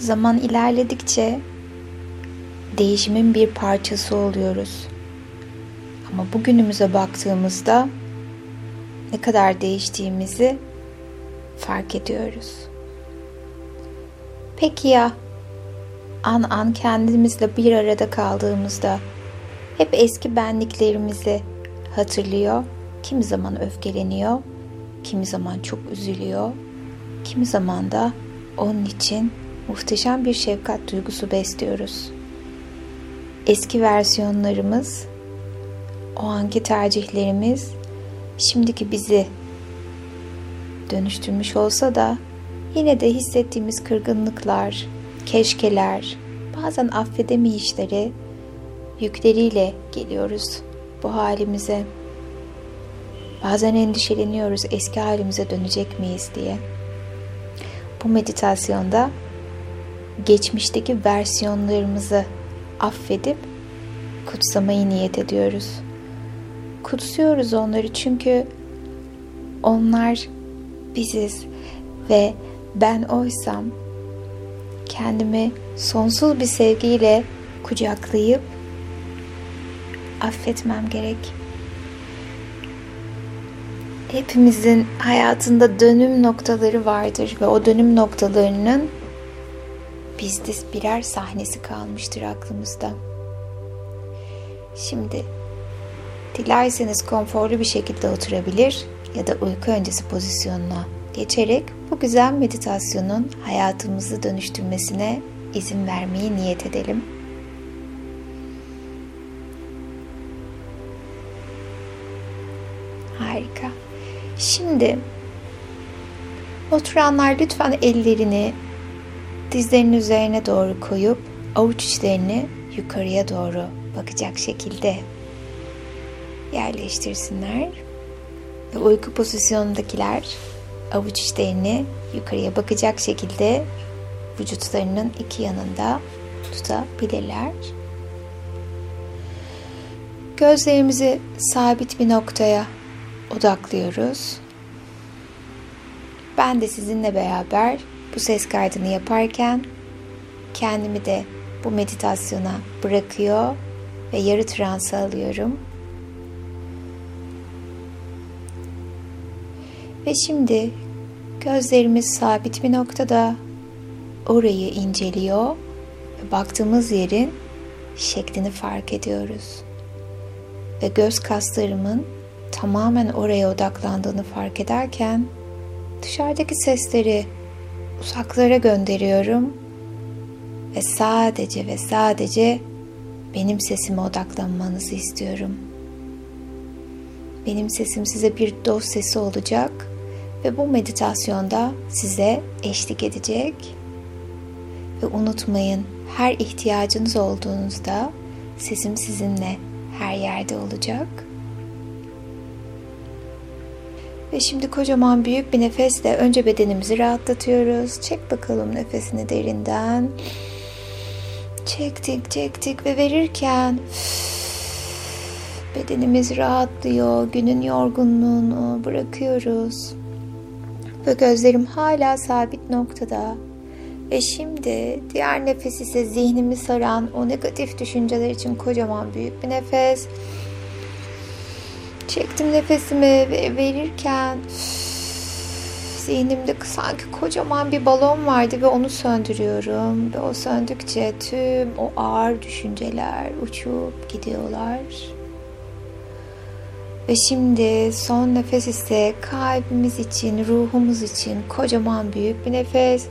Zaman ilerledikçe değişimin bir parçası oluyoruz. Ama bugünümüze baktığımızda ne kadar değiştiğimizi fark ediyoruz. Peki ya an an kendimizle bir arada kaldığımızda hep eski benliklerimizi hatırlıyor, kimi zaman öfkeleniyor, kimi zaman çok üzülüyor, kimi zaman da onun için muhteşem bir şefkat duygusu besliyoruz. Eski versiyonlarımız, o anki tercihlerimiz şimdiki bizi dönüştürmüş olsa da yine de hissettiğimiz kırgınlıklar, keşkeler, bazen affedemeyişleri yükleriyle geliyoruz bu halimize. Bazen endişeleniyoruz eski halimize dönecek miyiz diye. Bu meditasyonda geçmişteki versiyonlarımızı affedip kutsamayı niyet ediyoruz. Kutsuyoruz onları çünkü onlar biziz ve ben oysam kendimi sonsuz bir sevgiyle kucaklayıp affetmem gerek. Hepimizin hayatında dönüm noktaları vardır ve o dönüm noktalarının bizde birer sahnesi kalmıştır aklımızda. Şimdi dilerseniz konforlu bir şekilde oturabilir ya da uyku öncesi pozisyonuna geçerek bu güzel meditasyonun hayatımızı dönüştürmesine izin vermeyi niyet edelim. Harika. Şimdi oturanlar lütfen ellerini dizlerinin üzerine doğru koyup avuç içlerini yukarıya doğru bakacak şekilde yerleştirsinler. Ve uyku pozisyonundakiler avuç içlerini yukarıya bakacak şekilde vücutlarının iki yanında tutabilirler. Gözlerimizi sabit bir noktaya odaklıyoruz. Ben de sizinle beraber bu ses kaydını yaparken kendimi de bu meditasyona bırakıyor ve yarı transa alıyorum. Ve şimdi gözlerimiz sabit bir noktada orayı inceliyor ve baktığımız yerin şeklini fark ediyoruz. Ve göz kaslarımın tamamen oraya odaklandığını fark ederken dışarıdaki sesleri uzaklara gönderiyorum ve sadece ve sadece benim sesime odaklanmanızı istiyorum. Benim sesim size bir dost sesi olacak ve bu meditasyonda size eşlik edecek. Ve unutmayın her ihtiyacınız olduğunuzda sesim sizinle her yerde olacak. Ve şimdi kocaman büyük bir nefesle önce bedenimizi rahatlatıyoruz. Çek bakalım nefesini derinden. Çektik, çektik ve verirken bedenimiz rahatlıyor. Günün yorgunluğunu bırakıyoruz. Ve gözlerim hala sabit noktada. Ve şimdi diğer nefes ise zihnimi saran o negatif düşünceler için kocaman büyük bir nefes. Çektim nefesimi ve verirken zihnimde sanki kocaman bir balon vardı ve onu söndürüyorum. Ve o söndükçe tüm o ağır düşünceler uçup gidiyorlar. Ve şimdi son nefes ise kalbimiz için, ruhumuz için kocaman büyük bir nefes.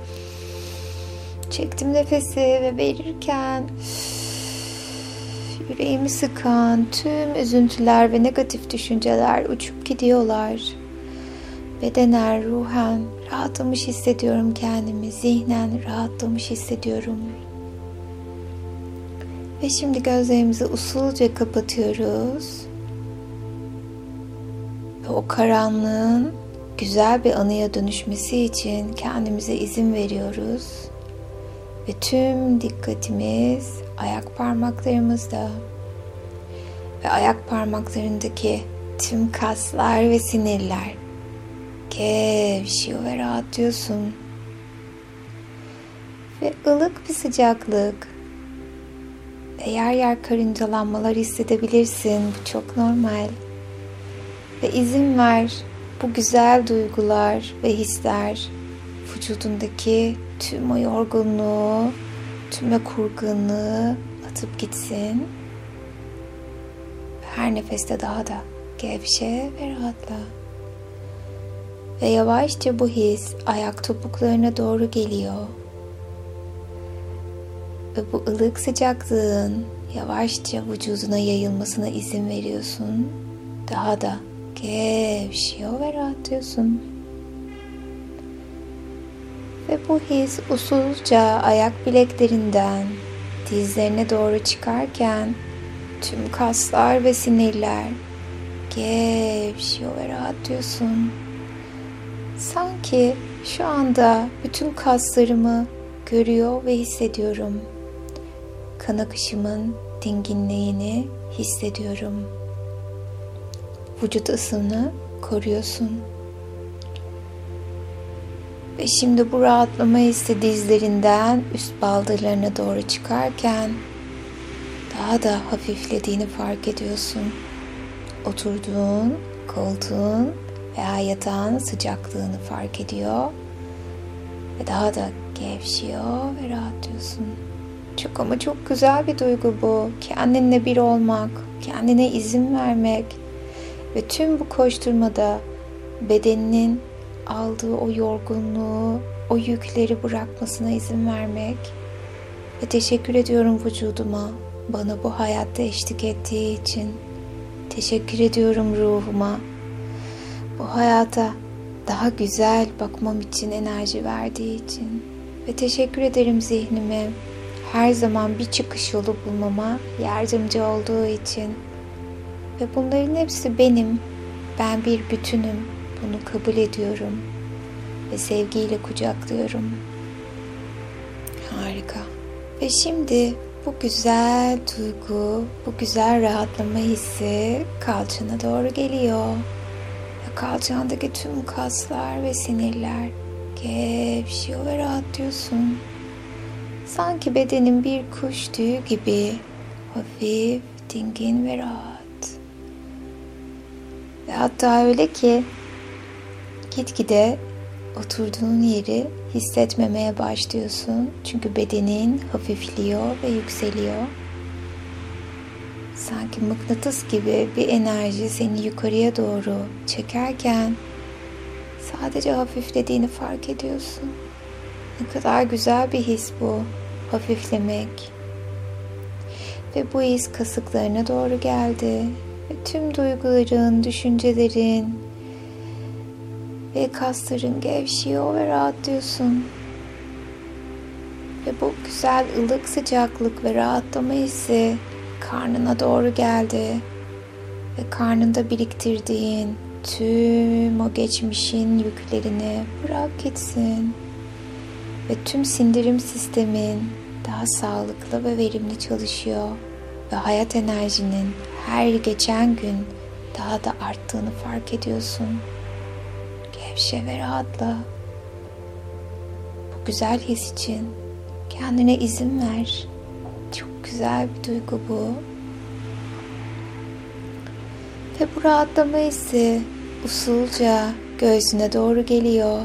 Çektim nefesi ve verirken yüreğimi sıkan tüm üzüntüler ve negatif düşünceler uçup gidiyorlar. Bedenen, ruhen rahatlamış hissediyorum kendimi. Zihnen rahatlamış hissediyorum. Ve şimdi gözlerimizi usulca kapatıyoruz. Ve o karanlığın güzel bir anıya dönüşmesi için kendimize izin veriyoruz. Ve tüm dikkatimiz ayak parmaklarımızda ve ayak parmaklarındaki tüm kaslar ve sinirler gevşiyor ve rahatlıyorsun. ve ılık bir sıcaklık. Ve yer yer karıncalanmalar hissedebilirsin. Bu çok normal. Ve izin ver bu güzel duygular ve hisler vücudundaki tüm o yorgunluğu, tüm kurgunluğu atıp gitsin. Her nefeste daha da gevşe ve rahatla. Ve yavaşça bu his ayak topuklarına doğru geliyor. Ve bu ılık sıcaklığın yavaşça vücuduna yayılmasına izin veriyorsun. Daha da gevşiyor ve rahatlıyorsun. Ve bu his usulca ayak bileklerinden dizlerine doğru çıkarken tüm kaslar ve sinirler gevşiyor ve rahatlıyorsun. Sanki şu anda bütün kaslarımı görüyor ve hissediyorum. Kan akışımın dinginliğini hissediyorum. Vücut ısını koruyorsun. Ve şimdi bu rahatlama hissi dizlerinden üst baldırlarına doğru çıkarken daha da hafiflediğini fark ediyorsun. Oturduğun koltuğun veya yatağın sıcaklığını fark ediyor ve daha da gevşiyor ve rahatlıyorsun. Çok ama çok güzel bir duygu bu. Kendinle bir olmak, kendine izin vermek ve tüm bu koşturmada bedeninin aldığı o yorgunluğu, o yükleri bırakmasına izin vermek. Ve teşekkür ediyorum vücuduma bana bu hayatta eşlik ettiği için. Teşekkür ediyorum ruhuma. Bu hayata daha güzel bakmam için enerji verdiği için. Ve teşekkür ederim zihnime her zaman bir çıkış yolu bulmama yardımcı olduğu için. Ve bunların hepsi benim ben bir bütünüm bunu kabul ediyorum ve sevgiyle kucaklıyorum harika ve şimdi bu güzel duygu bu güzel rahatlama hissi kalçana doğru geliyor kalçandaki tüm kaslar ve sinirler gevşiyor ve rahatlıyorsun. Sanki bedenin bir kuş tüyü gibi hafif, dingin ve rahat. Ve hatta öyle ki gitgide oturduğun yeri hissetmemeye başlıyorsun. Çünkü bedenin hafifliyor ve yükseliyor. Sanki mıknatıs gibi bir enerji seni yukarıya doğru çekerken sadece hafiflediğini fark ediyorsun. Ne kadar güzel bir his bu, hafiflemek. Ve bu his kasıklarına doğru geldi. Ve tüm duyguların, düşüncelerin ve kasların gevşiyor ve rahatlıyorsun. Ve bu güzel ılık sıcaklık ve rahatlama hissi karnına doğru geldi ve karnında biriktirdiğin tüm o geçmişin yüklerini bırak gitsin ve tüm sindirim sistemin daha sağlıklı ve verimli çalışıyor ve hayat enerjinin her geçen gün daha da arttığını fark ediyorsun. Gevşe ve rahatla. Bu güzel his için kendine izin ver güzel bir duygu bu. Ve bu rahatlama hissi usulca göğsüne doğru geliyor.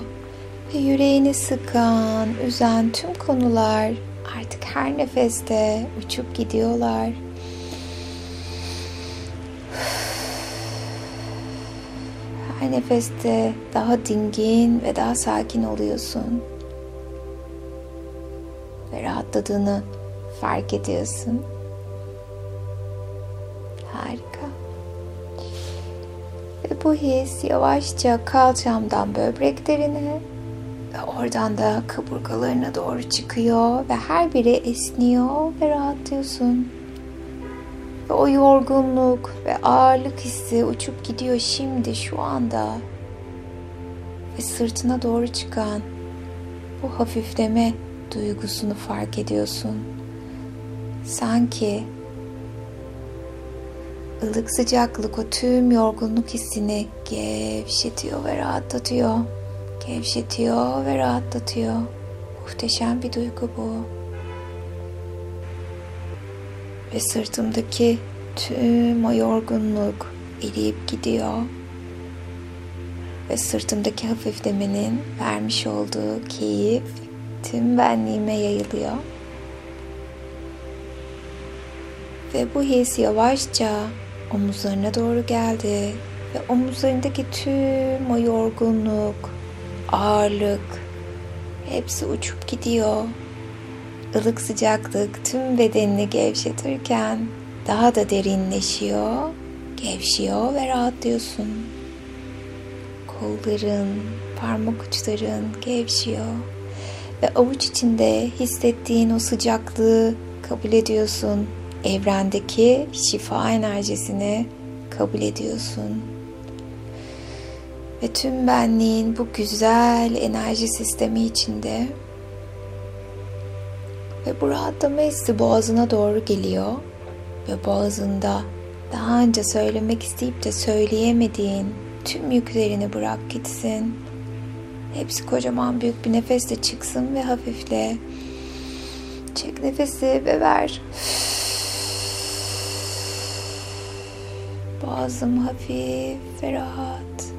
Ve yüreğini sıkan, üzen tüm konular artık her nefeste uçup gidiyorlar. Her nefeste daha dingin ve daha sakin oluyorsun. Ve rahatladığını fark ediyorsun. Harika. Ve bu his yavaşça kalçamdan böbreklerine ve oradan da kaburgalarına doğru çıkıyor ve her biri esniyor ve rahatlıyorsun. Ve o yorgunluk ve ağırlık hissi uçup gidiyor şimdi şu anda. Ve sırtına doğru çıkan bu hafifleme duygusunu fark ediyorsun. Sanki ılık sıcaklık o tüm yorgunluk hissini gevşetiyor ve rahatlatıyor. Gevşetiyor ve rahatlatıyor. Muhteşem bir duygu bu. Ve sırtımdaki tüm o yorgunluk eriyip gidiyor. Ve sırtımdaki hafiflemenin vermiş olduğu keyif tüm benliğime yayılıyor. Ve bu his yavaşça omuzlarına doğru geldi ve omuzlarındaki tüm o yorgunluk, ağırlık hepsi uçup gidiyor. Ilık sıcaklık tüm bedenini gevşetirken daha da derinleşiyor, gevşiyor ve rahatlıyorsun. Kolların, parmak uçların gevşiyor ve avuç içinde hissettiğin o sıcaklığı kabul ediyorsun. Evrendeki şifa enerjisini kabul ediyorsun. Ve tüm benliğin bu güzel enerji sistemi içinde ve bu rahatlama hissi boğazına doğru geliyor ve boğazında daha önce söylemek isteyip de söyleyemediğin tüm yüklerini bırak gitsin. Hepsi kocaman büyük bir nefesle çıksın ve hafifle. Çek nefesi ve ver. Boğazım hafif ve rahat.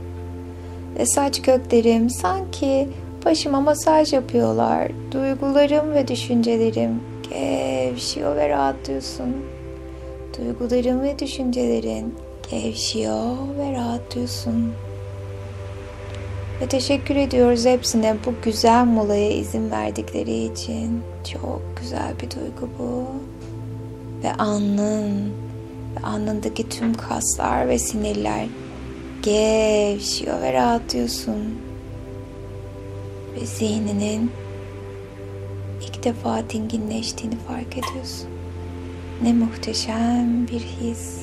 Ve saç köklerim sanki başıma masaj yapıyorlar. Duygularım ve düşüncelerim gevşiyor ve rahatlıyorsun. Duyguların ve düşüncelerin gevşiyor ve rahatlıyorsun. Ve teşekkür ediyoruz hepsine bu güzel molaya izin verdikleri için. Çok güzel bir duygu bu. Ve alnın ve alnındaki tüm kaslar ve sinirler gevşiyor ve rahatlıyorsun. Ve zihninin ilk defa dinginleştiğini fark ediyorsun. Ne muhteşem bir his.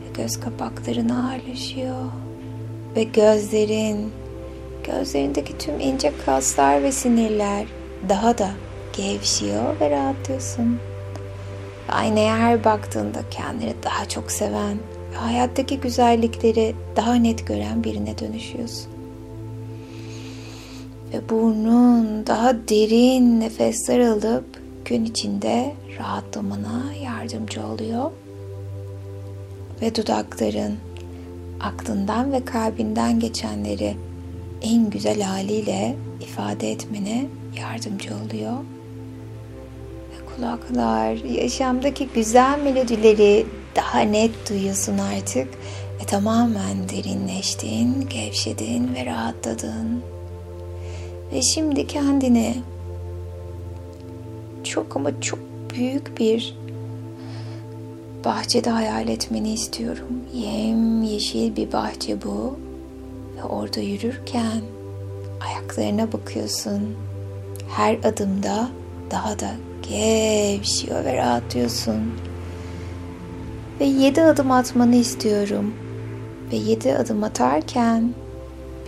Ve göz kapakların ağırlaşıyor. Ve gözlerin, gözlerindeki tüm ince kaslar ve sinirler daha da gevşiyor ve rahatlıyorsun. Aynaya her baktığında kendini daha çok seven ve hayattaki güzellikleri daha net gören birine dönüşüyorsun. Ve burnun daha derin nefesler alıp gün içinde rahatlamana yardımcı oluyor. Ve dudakların aklından ve kalbinden geçenleri en güzel haliyle ifade etmene yardımcı oluyor. Ve kulaklar yaşamdaki güzel melodileri daha net duyuyorsun artık ve tamamen derinleştin, gevşedin ve rahatladın. Ve şimdi kendini çok ama çok büyük bir bahçede hayal etmeni istiyorum. Yem yeşil bir bahçe bu. Ve orada yürürken ayaklarına bakıyorsun. Her adımda daha da gevşiyor ve rahatlıyorsun. Ve yedi adım atmanı istiyorum. Ve yedi adım atarken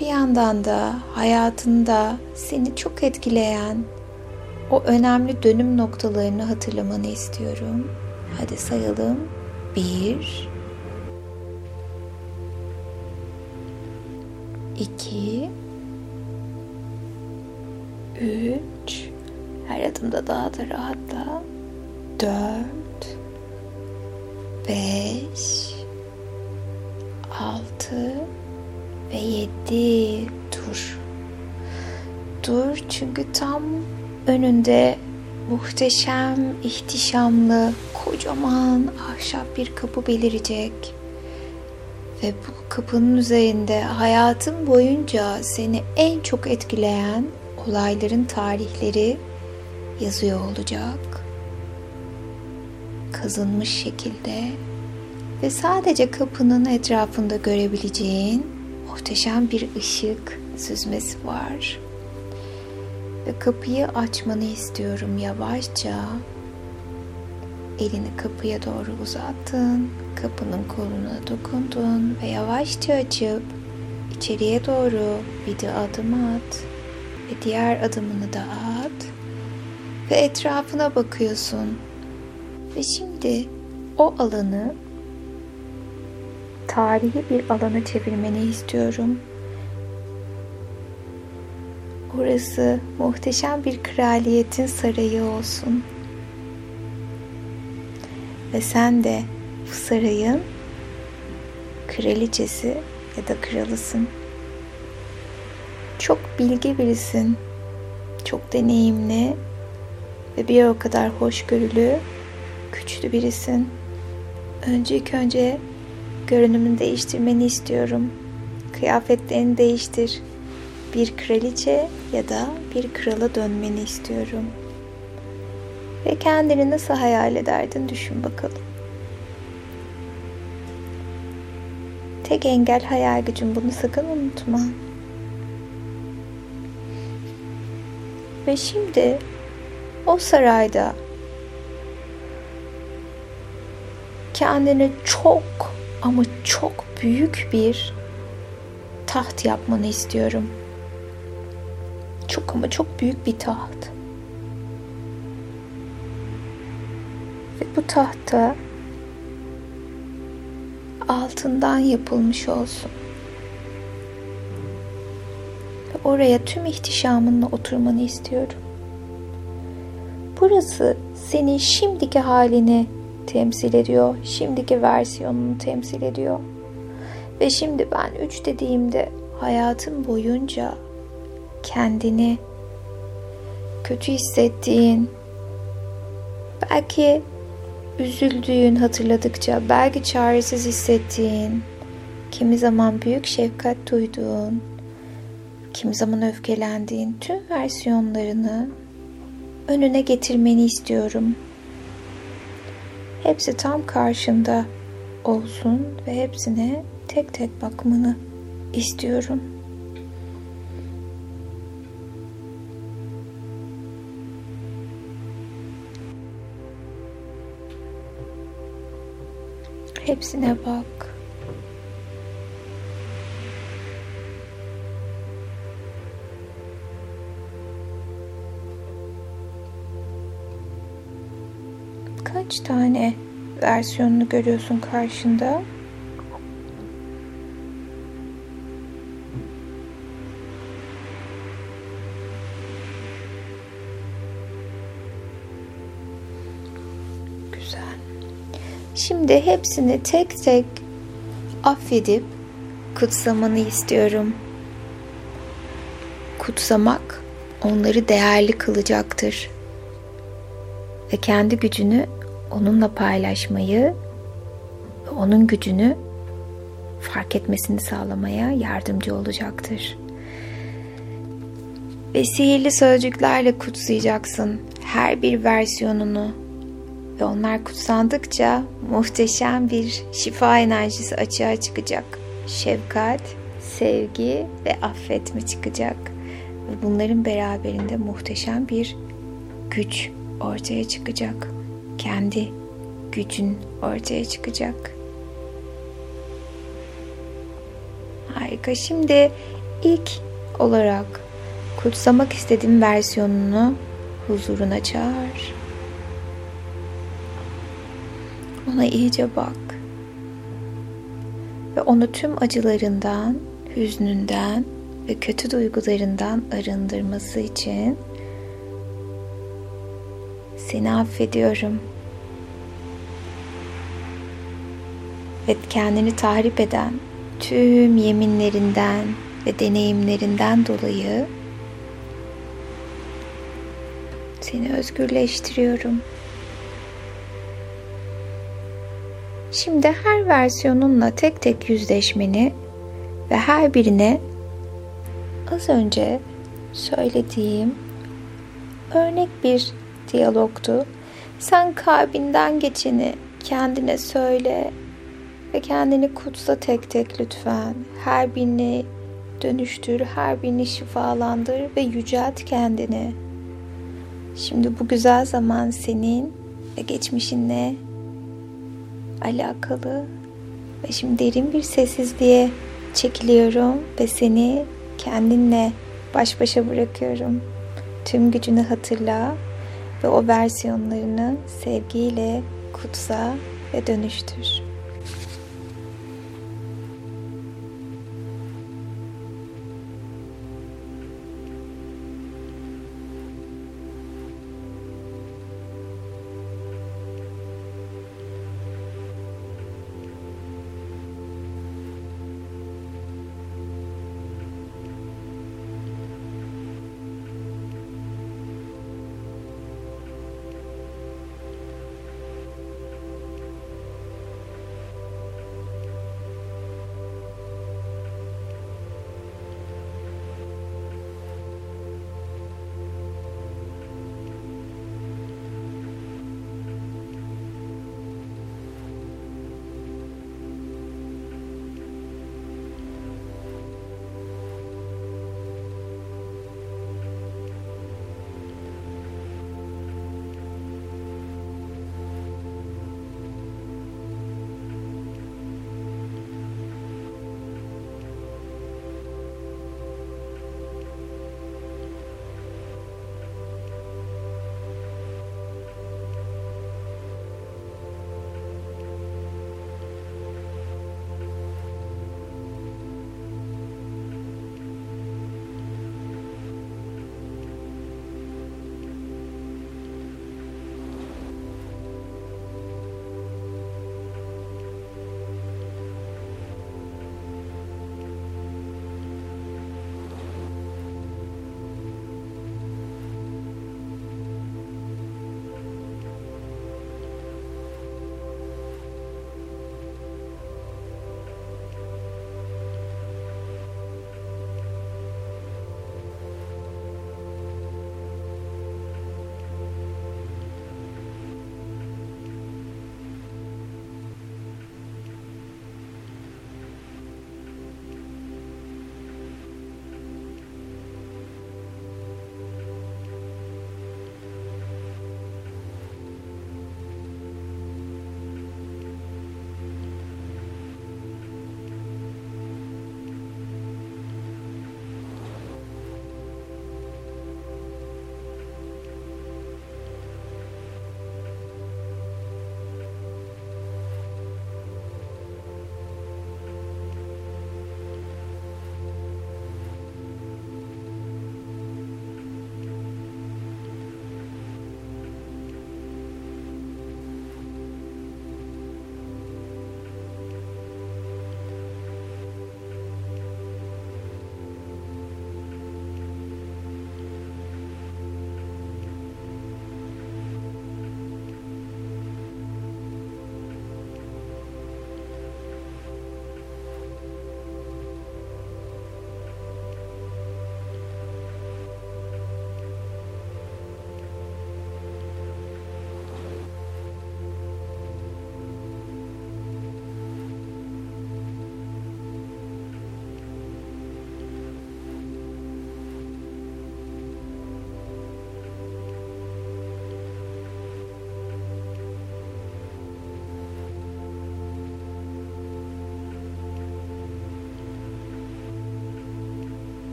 bir yandan da hayatında seni çok etkileyen o önemli dönüm noktalarını hatırlamanı istiyorum. Hadi sayalım. Bir, iki, üç, her adımda daha da rahatla. Dört, beş, altı ve yedi. Dur. Dur çünkü tam önünde muhteşem, ihtişamlı, kocaman ahşap bir kapı belirecek. Ve bu kapının üzerinde hayatın boyunca seni en çok etkileyen olayların tarihleri yazıyor olacak. Kazınmış şekilde ve sadece kapının etrafında görebileceğin muhteşem bir ışık süzmesi var. Ve kapıyı açmanı istiyorum yavaşça. Elini kapıya doğru uzattın. Kapının koluna dokundun ve yavaşça açıp içeriye doğru bir de adım at. Ve diğer adımını da at. Ve etrafına bakıyorsun. Ve şimdi o alanı tarihi bir alana çevirmeni istiyorum. burası muhteşem bir kraliyetin sarayı olsun. Ve sen de bu sarayın kraliçesi ya da kralısın. Çok bilgi birisin. Çok deneyimli ve bir o kadar hoşgörülü, güçlü birisin. Önce ilk önce görünümünü değiştirmeni istiyorum. Kıyafetlerini değiştir. Bir kraliçe ya da bir krala dönmeni istiyorum. Ve kendini nasıl hayal ederdin düşün bakalım. Tek engel hayal gücün bunu sakın unutma. Ve şimdi o sarayda kendine çok ama çok büyük bir taht yapmanı istiyorum. Çok ama çok büyük bir taht. Ve bu tahta altından yapılmış olsun. Ve oraya tüm ihtişamınla oturmanı istiyorum. Burası senin şimdiki halini temsil ediyor. Şimdiki versiyonunu temsil ediyor. Ve şimdi ben üç dediğimde hayatın boyunca kendini kötü hissettiğin, belki üzüldüğün hatırladıkça, belki çaresiz hissettiğin, kimi zaman büyük şefkat duyduğun, kimi zaman öfkelendiğin tüm versiyonlarını önüne getirmeni istiyorum. Hepsi tam karşında olsun ve hepsine tek tek bakmanı istiyorum. Hepsine bak. Kaç tane versiyonunu görüyorsun karşında? Güzel. Şimdi hepsini tek tek affedip kutsamanı istiyorum. Kutsamak onları değerli kılacaktır. Ve kendi gücünü onunla paylaşmayı ve onun gücünü fark etmesini sağlamaya yardımcı olacaktır. Ve sihirli sözcüklerle kutsayacaksın her bir versiyonunu ve onlar kutsandıkça muhteşem bir şifa enerjisi açığa çıkacak. Şefkat, sevgi ve affetme çıkacak. Ve bunların beraberinde muhteşem bir güç ortaya çıkacak. Kendi gücün ortaya çıkacak. Harika. Şimdi ilk olarak kutsamak istediğim versiyonunu huzuruna çağır. Ona iyice bak. Ve onu tüm acılarından, hüznünden ve kötü duygularından arındırması için seni affediyorum. Ve kendini tahrip eden tüm yeminlerinden ve deneyimlerinden dolayı seni özgürleştiriyorum. Şimdi her versiyonunla tek tek yüzleşmeni ve her birine az önce söylediğim örnek bir diyalogtu. Sen kalbinden geçeni kendine söyle ve kendini kutsa tek tek lütfen. Her birini dönüştür, her birini şifalandır ve yücelt kendini. Şimdi bu güzel zaman senin ve geçmişinle alakalı ve şimdi derin bir sessizliğe çekiliyorum ve seni kendinle baş başa bırakıyorum. Tüm gücünü hatırla ve o versiyonlarını sevgiyle kutsa ve dönüştür.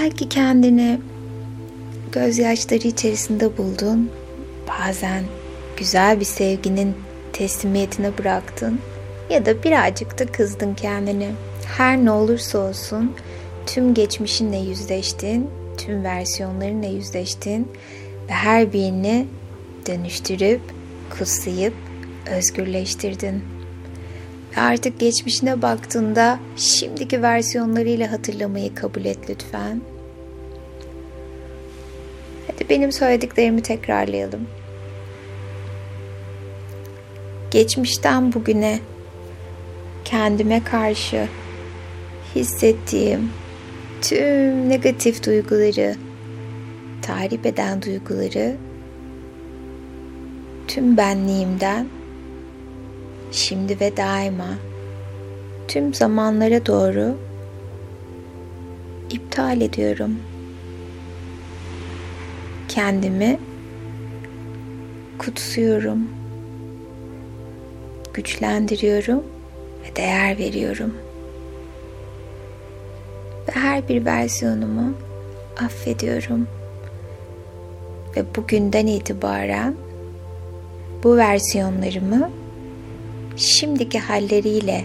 Belki kendini gözyaşları içerisinde buldun. Bazen güzel bir sevginin teslimiyetine bıraktın ya da birazcık da kızdın kendini. Her ne olursa olsun tüm geçmişinle yüzleştin, tüm versiyonlarınla yüzleştin ve her birini dönüştürüp, kutsayıp, özgürleştirdin. Artık geçmişine baktığında şimdiki versiyonlarıyla hatırlamayı kabul et lütfen. Hadi benim söylediklerimi tekrarlayalım. Geçmişten bugüne kendime karşı hissettiğim tüm negatif duyguları, tahrip eden duyguları tüm benliğimden şimdi ve daima tüm zamanlara doğru iptal ediyorum. Kendimi kutsuyorum. Güçlendiriyorum ve değer veriyorum. Ve her bir versiyonumu affediyorum. Ve bugünden itibaren bu versiyonlarımı şimdiki halleriyle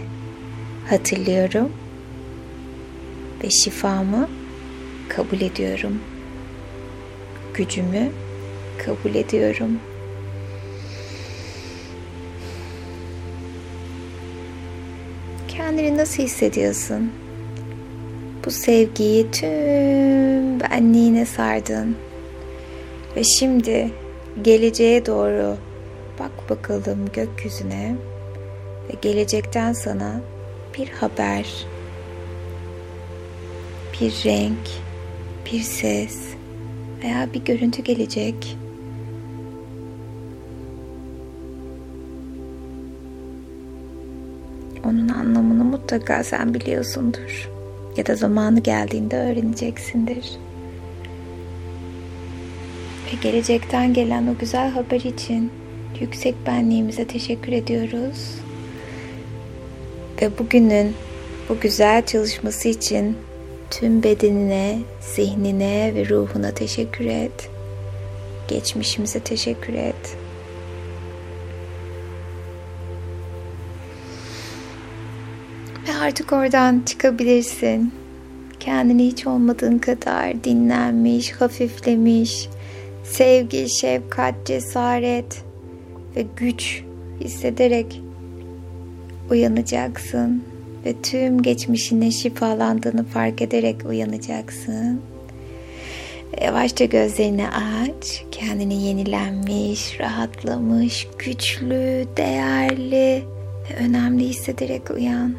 hatırlıyorum ve şifamı kabul ediyorum. Gücümü kabul ediyorum. Kendini nasıl hissediyorsun? Bu sevgiyi tüm benliğine sardın. Ve şimdi geleceğe doğru bak bakalım gökyüzüne ve gelecekten sana bir haber, bir renk, bir ses veya bir görüntü gelecek. Onun anlamını mutlaka sen biliyorsundur. Ya da zamanı geldiğinde öğreneceksindir. Ve gelecekten gelen o güzel haber için yüksek benliğimize teşekkür ediyoruz. Ve bugünün bu güzel çalışması için tüm bedenine, zihnine ve ruhuna teşekkür et. Geçmişimize teşekkür et. Ve artık oradan çıkabilirsin. Kendini hiç olmadığın kadar dinlenmiş, hafiflemiş, sevgi, şefkat, cesaret ve güç hissederek uyanacaksın ve tüm geçmişine şifalandığını fark ederek uyanacaksın. Yavaşça gözlerini aç. Kendini yenilenmiş, rahatlamış, güçlü, değerli ve önemli hissederek uyan.